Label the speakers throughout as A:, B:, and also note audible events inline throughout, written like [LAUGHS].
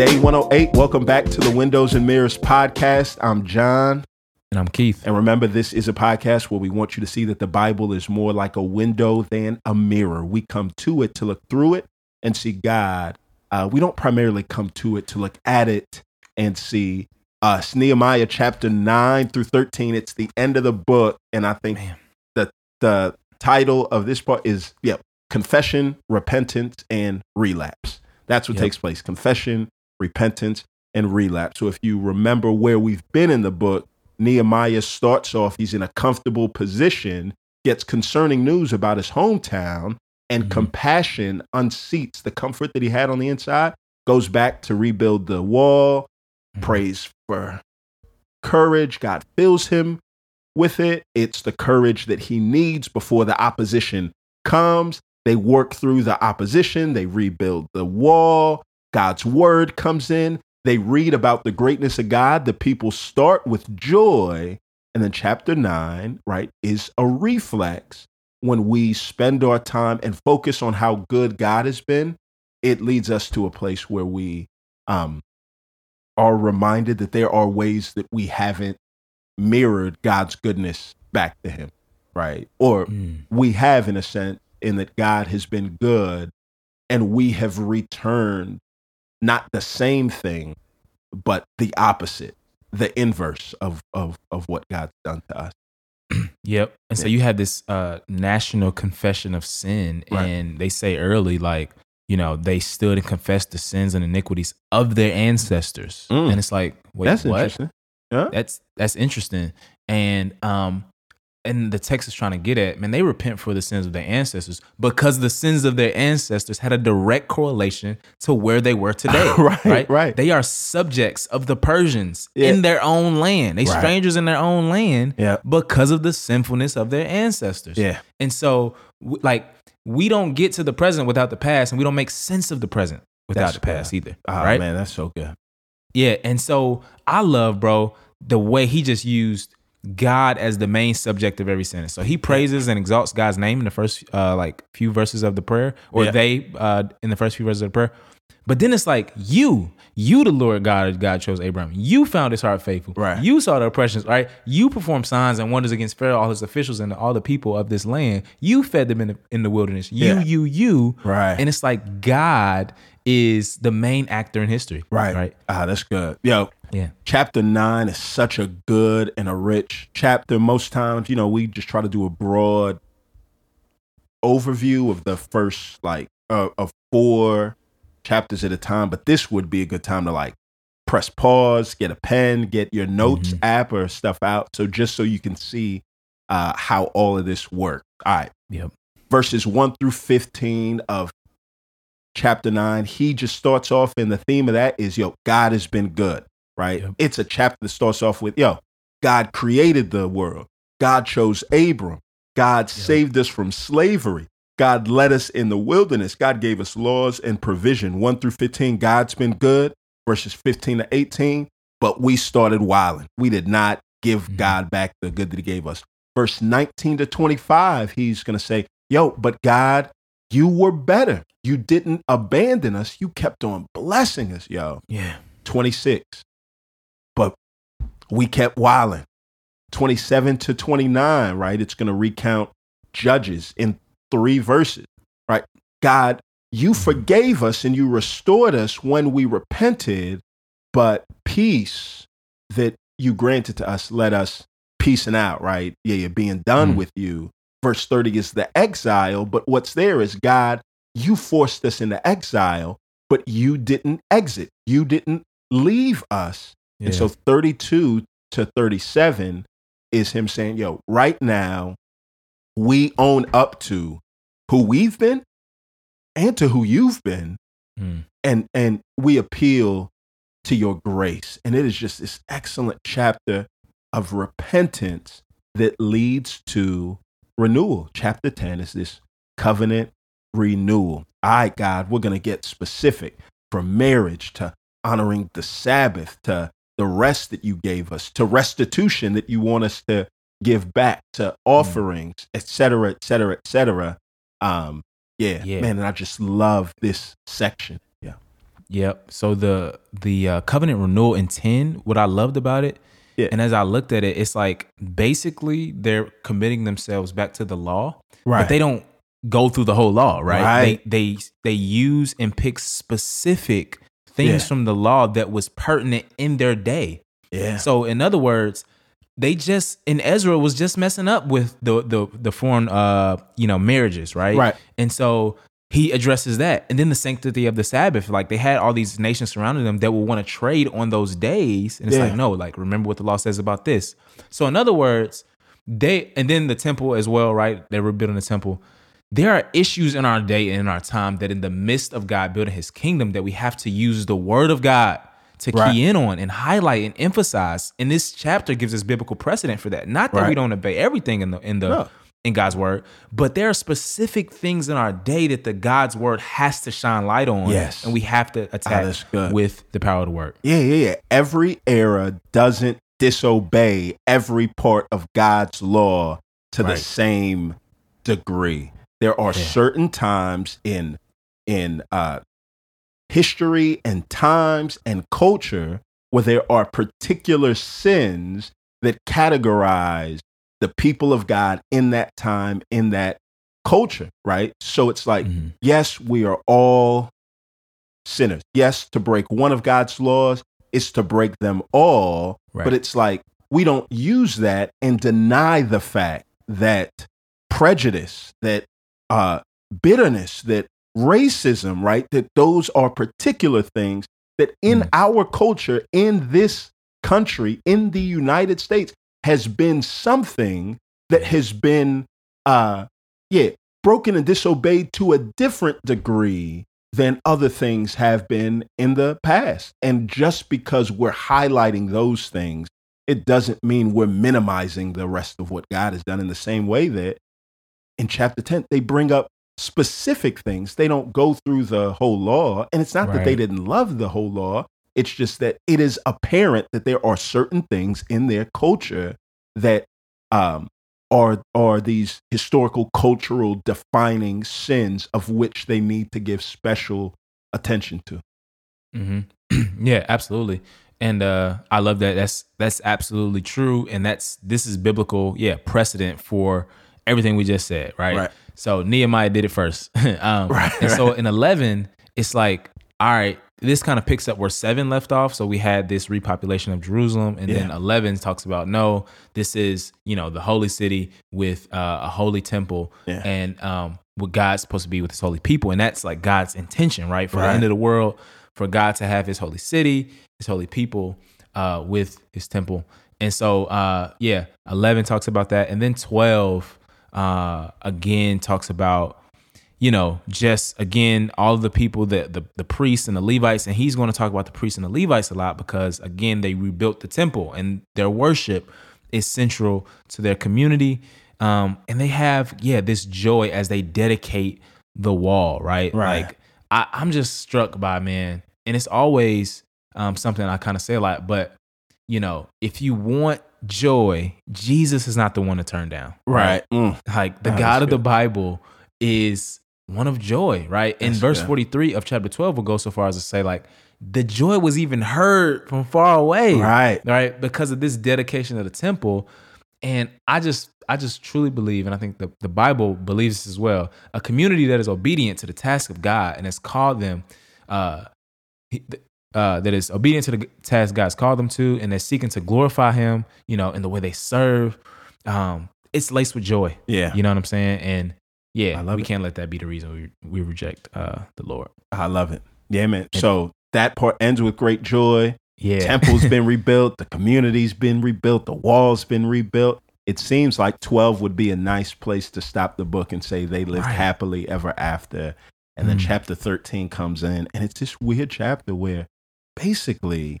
A: Day 108. Welcome back to the Windows and Mirrors podcast. I'm John.
B: And I'm Keith.
A: And remember, this is a podcast where we want you to see that the Bible is more like a window than a mirror. We come to it to look through it and see God. Uh, we don't primarily come to it to look at it and see us. Nehemiah chapter 9 through 13. It's the end of the book. And I think
B: Man.
A: the, the title of this part is, yeah, confession, repentance, and relapse. That's what
B: Yep.
A: takes place confession, repentance, and relapse. So if you remember where we've been in the book, Nehemiah starts off, he's in a comfortable position, gets concerning news about his hometown, and
B: Mhm.
A: compassion unseats the comfort that he had on the inside, goes back to rebuild the wall,
B: Mhm.
A: prays for courage. God fills him with it. It's the courage that he needs before the opposition comes. They work through the opposition, they rebuild the wall. God's word comes in. They read about the greatness of God. The people start with joy. And then chapter nine, right, is a reflex. When we spend our time and focus on how good God has been, it leads us to a place where we um, are reminded that there are ways that we haven't mirrored God's goodness back to Him, right? Or
B: Mm.
A: we have, in a sense, in that God has been good and we have returned not the same thing, but the opposite, the inverse of, of, of what God's done to us. [CLEARS THROAT]
B: Yep. And so you have this uh, national confession of sin,
A: Right.
B: and they say early, like, you know, they stood and confessed the sins and iniquities of their ancestors.
A: Mm.
B: And it's like, wait,
A: That's
B: what?
A: interesting. Yeah.
B: That's that's interesting. And um and the text is trying to get at, man, they repent for the sins of their ancestors because the sins of their ancestors had a direct correlation to where they were today. [LAUGHS]
A: Right, right. right.
B: They are subjects of the Persians
A: Yeah.
B: in their own land. They
A: Right.
B: strangers in their own land
A: Yeah.
B: because of the sinfulness of their ancestors.
A: Yeah.
B: And so, like, we don't get to the present without the past, and we don't make sense of the present without
A: That's
B: the past
A: good.
B: either.
A: Oh,
B: right?
A: man, that's so good.
B: Yeah, and so I love, bro, the way he just used God as the main subject of every sentence. So he praises and exalts God's name in the first uh like few verses of the prayer, or
A: Yeah.
B: they uh in the first few verses of the prayer. But then it's like you, you the Lord God, God chose Abraham. You found his heart faithful.
A: Right.
B: You saw the oppressions, right? You performed signs and wonders against Pharaoh, all his officials, and all the people of this land. You fed them in the, in the wilderness. You,
A: Yeah.
B: you, you.
A: Right.
B: And it's like God is the main actor in history.
A: Right.
B: Right.
A: Ah, that's good. Yo,
B: Yeah.
A: chapter nine is such a good and a rich chapter. Most times, you know, we just try to do a broad overview of the first like uh, of four chapters at a time, but this would be a good time to like press pause, get a pen, get your notes
B: Mhm.
A: app or stuff out. So just so you can see uh, how all of this works. All right.
B: Yep.
A: Verses one through 15 of chapter nine, he just starts off, and the theme of that is, yo, God has been good, right?
B: Yep.
A: It's a chapter that starts off with, yo, God created the world. God chose Abram. God saved us from slavery. God led us in the wilderness. God gave us laws and provision. 1 through 15, God's been good. Verses 15 to 18, but we started wilding. We did not give
B: Mhm.
A: God back the good that He gave us. Verse 19 to 25, He's going to say, Yo, but God, you were better. You didn't abandon us. You kept on blessing us, yo.
B: Yeah.
A: 26. But we kept wilding. 27 to 29, right? It's going to recount judges in three verses, right? God, you forgave us and you restored us when we repented, but peace that you granted to us let us peacing out, right? Yeah, you're being done
B: Mm.
A: with you. Verse 30 is the exile, but what's there is God, you forced us into exile, but you didn't exit. You didn't leave us. And so 32 to 37 is him saying, yo, right now, we own up to who we've been and to who you've been.
B: Mm.
A: And and we appeal to your grace. And it is just this excellent chapter of repentance that leads to renewal. Chapter 10 is this covenant renewal. All right, God, we're going to get specific from marriage to honoring the Sabbath to the rest that you gave us to restitution that you want us to give back to offerings, et cetera, et cetera, et cetera. Um, yeah,
B: Yeah.
A: man, and I just love this section. Yeah.
B: Yep. So the the uh, covenant renewal in ten, what I loved about it,
A: Yeah.
B: and as I looked at it, it's like basically they're committing themselves back to the law,
A: Right.
B: but they don't go through the whole law, right?
A: Right.
B: They they they use and pick specific things
A: Yeah.
B: from the law that was pertinent in their day.
A: Yeah.
B: So in other words, they just and Ezra was just messing up with the the the foreign uh you know marriages, right?
A: Right.
B: And so he addresses that. And then the sanctity of the Sabbath. Like they had all these nations surrounding them that would want to trade on those days. And it's
A: Yeah.
B: like, no, like remember what the law says about this. So in other words, they and then the temple as well, right? They were building the temple. There are issues in our day and in our time that in the midst of God building his kingdom that we have to use the word of God to
A: Right.
B: key in on and highlight and emphasize. And this chapter gives us biblical precedent for that. Not that we don't obey everything in the in the
A: No.
B: in God's word, but there are specific things in our day that the God's word has to shine light on.
A: Yes.
B: And we have to
A: ah,
B: attack
A: good.
B: with the power of the word.
A: Yeah, yeah, yeah. Every era doesn't disobey every part of God's law to the same degree. There are
B: Yeah.
A: certain times in in uh, history and times and culture where there are particular sins that categorize the people of God in that time in that culture, right? So it's like
B: Mhm.
A: yes, we are all sinners. Yes, to break one of God's laws is to break them all.
B: Right.
A: But it's like we don't use that and deny the fact that prejudice, that uh, bitterness, that racism, right? That those are particular things that in
B: Mm.
A: our culture, in this country, in the United States, has been something that has been, uh, yeah, broken and disobeyed to a different degree than other things have been in the past. And just because we're highlighting those things, it doesn't mean we're minimizing the rest of what God has done in the same way that in chapter 10, they bring up specific things. They don't go through the whole law. And it's not that they didn't love the whole law, it's just that it is apparent that there are certain things in their culture that um, are, are these historical, cultural defining sins of which they need to give special attention to.
B: hmm [CLEARS THROAT] yeah, absolutely. And uh, I love that. That's that's absolutely true. And that's this is biblical, yeah, precedent for everything we just said, right?
A: Right.
B: So Nehemiah did it first. [LAUGHS] um,
A: Right,
B: And so in eleven, it's like, all right, this kind of picks up where seven left off. So we had this repopulation of Jerusalem, and then eleven talks about no, this is you know the holy city with uh, a holy temple,
A: Yeah.
B: and um, what God's supposed to be with His holy people, and that's like God's intention, right? For the end of the world, for God to have His holy city, His holy people, uh, with His temple, and so uh, yeah, eleven talks about that, and then twelve uh, again talks about you know, just again, all the people that the, the priests and the Levites, and he's going to talk about the priests and the Levites a lot because again, they rebuilt the temple and their worship is central to their community. Um, and they have, yeah, this joy as they dedicate the wall, right?
A: Right.
B: Like I, I'm just struck by man, and it's always um, something I kind of say a lot, but you know, if you want joy, Jesus is not the one to turn down.
A: Mm.
B: Like the God of the. Bible is one of joy, right? In verse
A: good.
B: 43 of chapter 12 will go so far as to say, like, the joy was even heard from far away.
A: Right.
B: Right. Because of this dedication of the temple. And I just I just truly believe, and I think the, the Bible believes this as well, a community that is obedient to the task of God and has called them uh, uh, that is obedient to the task God's called them to, and they're seeking to glorify Him, you know, in the way they serve. Um, it's laced with joy.
A: Yeah.
B: You know what I'm saying? And yeah,
A: I love
B: we
A: it.
B: can't let that be the reason we we reject uh, the Lord.
A: I love it. Yeah, man. So that part ends with great joy.
B: Yeah.
A: Temple's [LAUGHS] been rebuilt. The community's been rebuilt. The wall's been rebuilt. It seems like 12 would be a nice place to stop the book and say they lived
B: Right.
A: happily ever after. And then
B: Mm.
A: chapter 13 comes in, and it's this weird chapter where basically,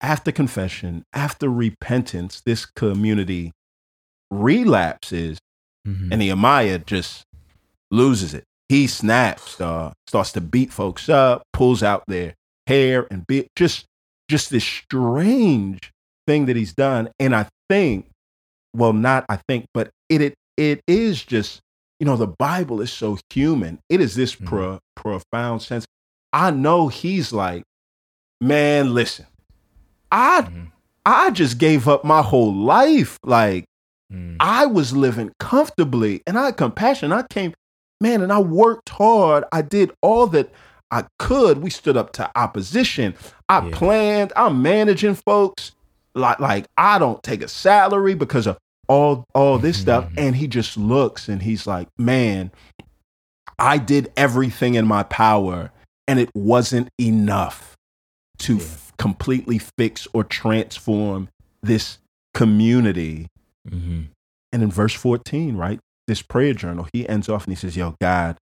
A: after confession, after repentance, this community relapses
B: Mhm.
A: and Nehemiah just loses it. He snaps, uh, starts to beat folks up, pulls out their hair and be just just this strange thing that he's done. And I think, well, not I think, but it it it is just you know the Bible is so human. It is this
B: Mhm.
A: pro, profound sense. I know he's like, man, listen, I
B: Mhm.
A: I just gave up my whole life. Like
B: Mm.
A: I was living comfortably and I had compassion. I came, man, and I worked hard. I did all that I could. We stood up to opposition. I
B: Yeah.
A: planned. I'm managing folks. Like, like I don't take a salary because of all all this stuff.
B: Mhm.
A: And he just looks and he's like, man, I did everything in my power, and it wasn't enough to
B: Yeah.
A: f- completely fix or transform this community.
B: Mhm.
A: And in verse 14, right, this prayer journal, he ends off and he says, Yo, God,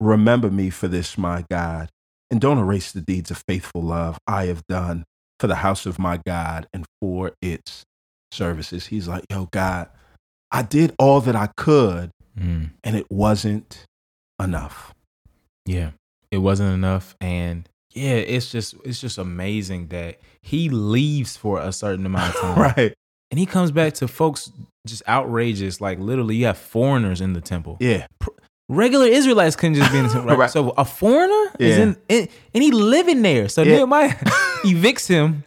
A: remember me for this, my God, and don't erase the deeds of faithful love I have done for the house of my God and for its services. He's like, Yo, God, I did all that I could,
B: Mm.
A: and it wasn't enough.
B: Yeah, it wasn't enough, and yeah, it's just it's just amazing that he leaves for a certain amount of [LAUGHS] time,
A: right.
B: and he comes back to folks just outrageous. Like literally, you have foreigners in the temple.
A: Yeah.
B: Regular Israelites couldn't just be in the temple. [LAUGHS] Right?
A: Right.
B: So a foreigner is in, in, and he living there. So
A: Yeah.
B: Nehemiah [LAUGHS] evicts him.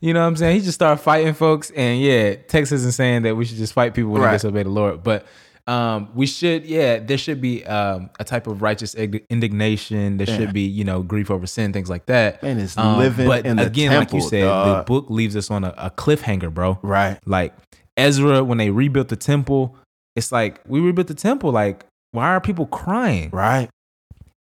B: You know what I'm saying? He just started fighting folks, and yeah, text isn't saying that we should just fight people when
A: Right.
B: they disobey the Lord, but um, we should, yeah, there should be um, a type of righteous indignation. There
A: Yeah.
B: should be, you know, grief over sin, things like that.
A: Man, it's
B: Um,
A: living
B: but
A: in the
B: again, like you
A: temple,
B: said, the book leaves us on a, a cliffhanger, bro.
A: Right.
B: Like Ezra, when they rebuilt the temple, it's like we rebuilt the temple. Like, why are people crying?
A: Right.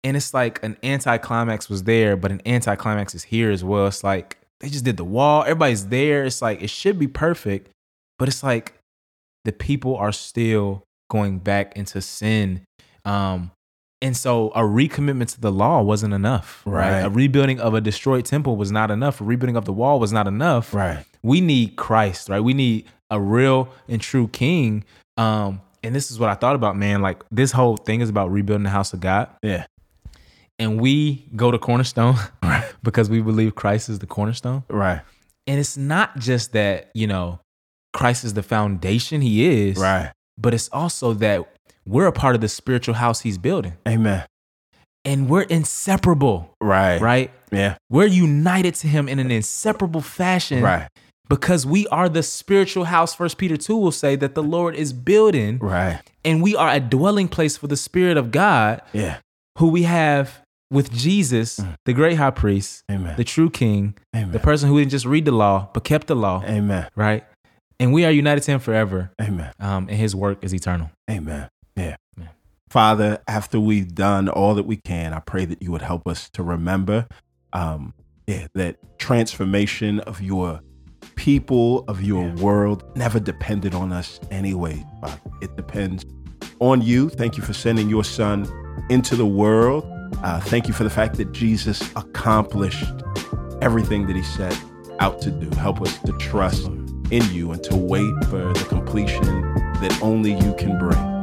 B: and it's like an anticlimax was there, but an anticlimax is here as well. It's like they just did the wall, everybody's there. It's like it should be perfect, but it's like the people are still going back into sin. Um, and so a recommitment to the law wasn't enough, right?
A: Right.
B: A rebuilding of a destroyed temple was not enough. A rebuilding of the wall was not enough
A: Right.
B: we need Christ, right? We need a real and true king. Um, and this is what I thought about, man. Like this whole thing is about rebuilding the house of God.
A: Yeah.
B: And we go to Cornerstone [LAUGHS]
A: Right.
B: because we believe Christ is the cornerstone.
A: Right.
B: And it's not just that, you know, Christ is the foundation, he is,
A: Right.
B: But it's also that we're a part of the spiritual house he's building.
A: Amen.
B: And we're inseparable,
A: Right.
B: right?
A: Yeah.
B: We're united to him in an inseparable fashion.
A: Right.
B: because we are the spiritual house first peter 2 will say that the lord is building
A: Right.
B: and we are a dwelling place for the spirit of god
A: Yeah.
B: who we have with jesus mm. the great high priest
A: Amen.
B: the true king
A: Amen.
B: the person who didn't just read the law but kept the law
A: Amen.
B: right and we are united to him forever
A: Amen.
B: um, and his work is eternal
A: Amen. Yeah.
B: Yeah.
A: Father, after we've done all that we can, I pray that you would help us to remember um, yeah, that transformation of your people, of your
B: Yeah.
A: world, never depended on us anyway. Father. It depends on you. Thank you for sending your son into the world. Uh, thank you for the fact that Jesus accomplished everything that he set out to do. Help us to trust in you and to wait for the completion that only you can bring.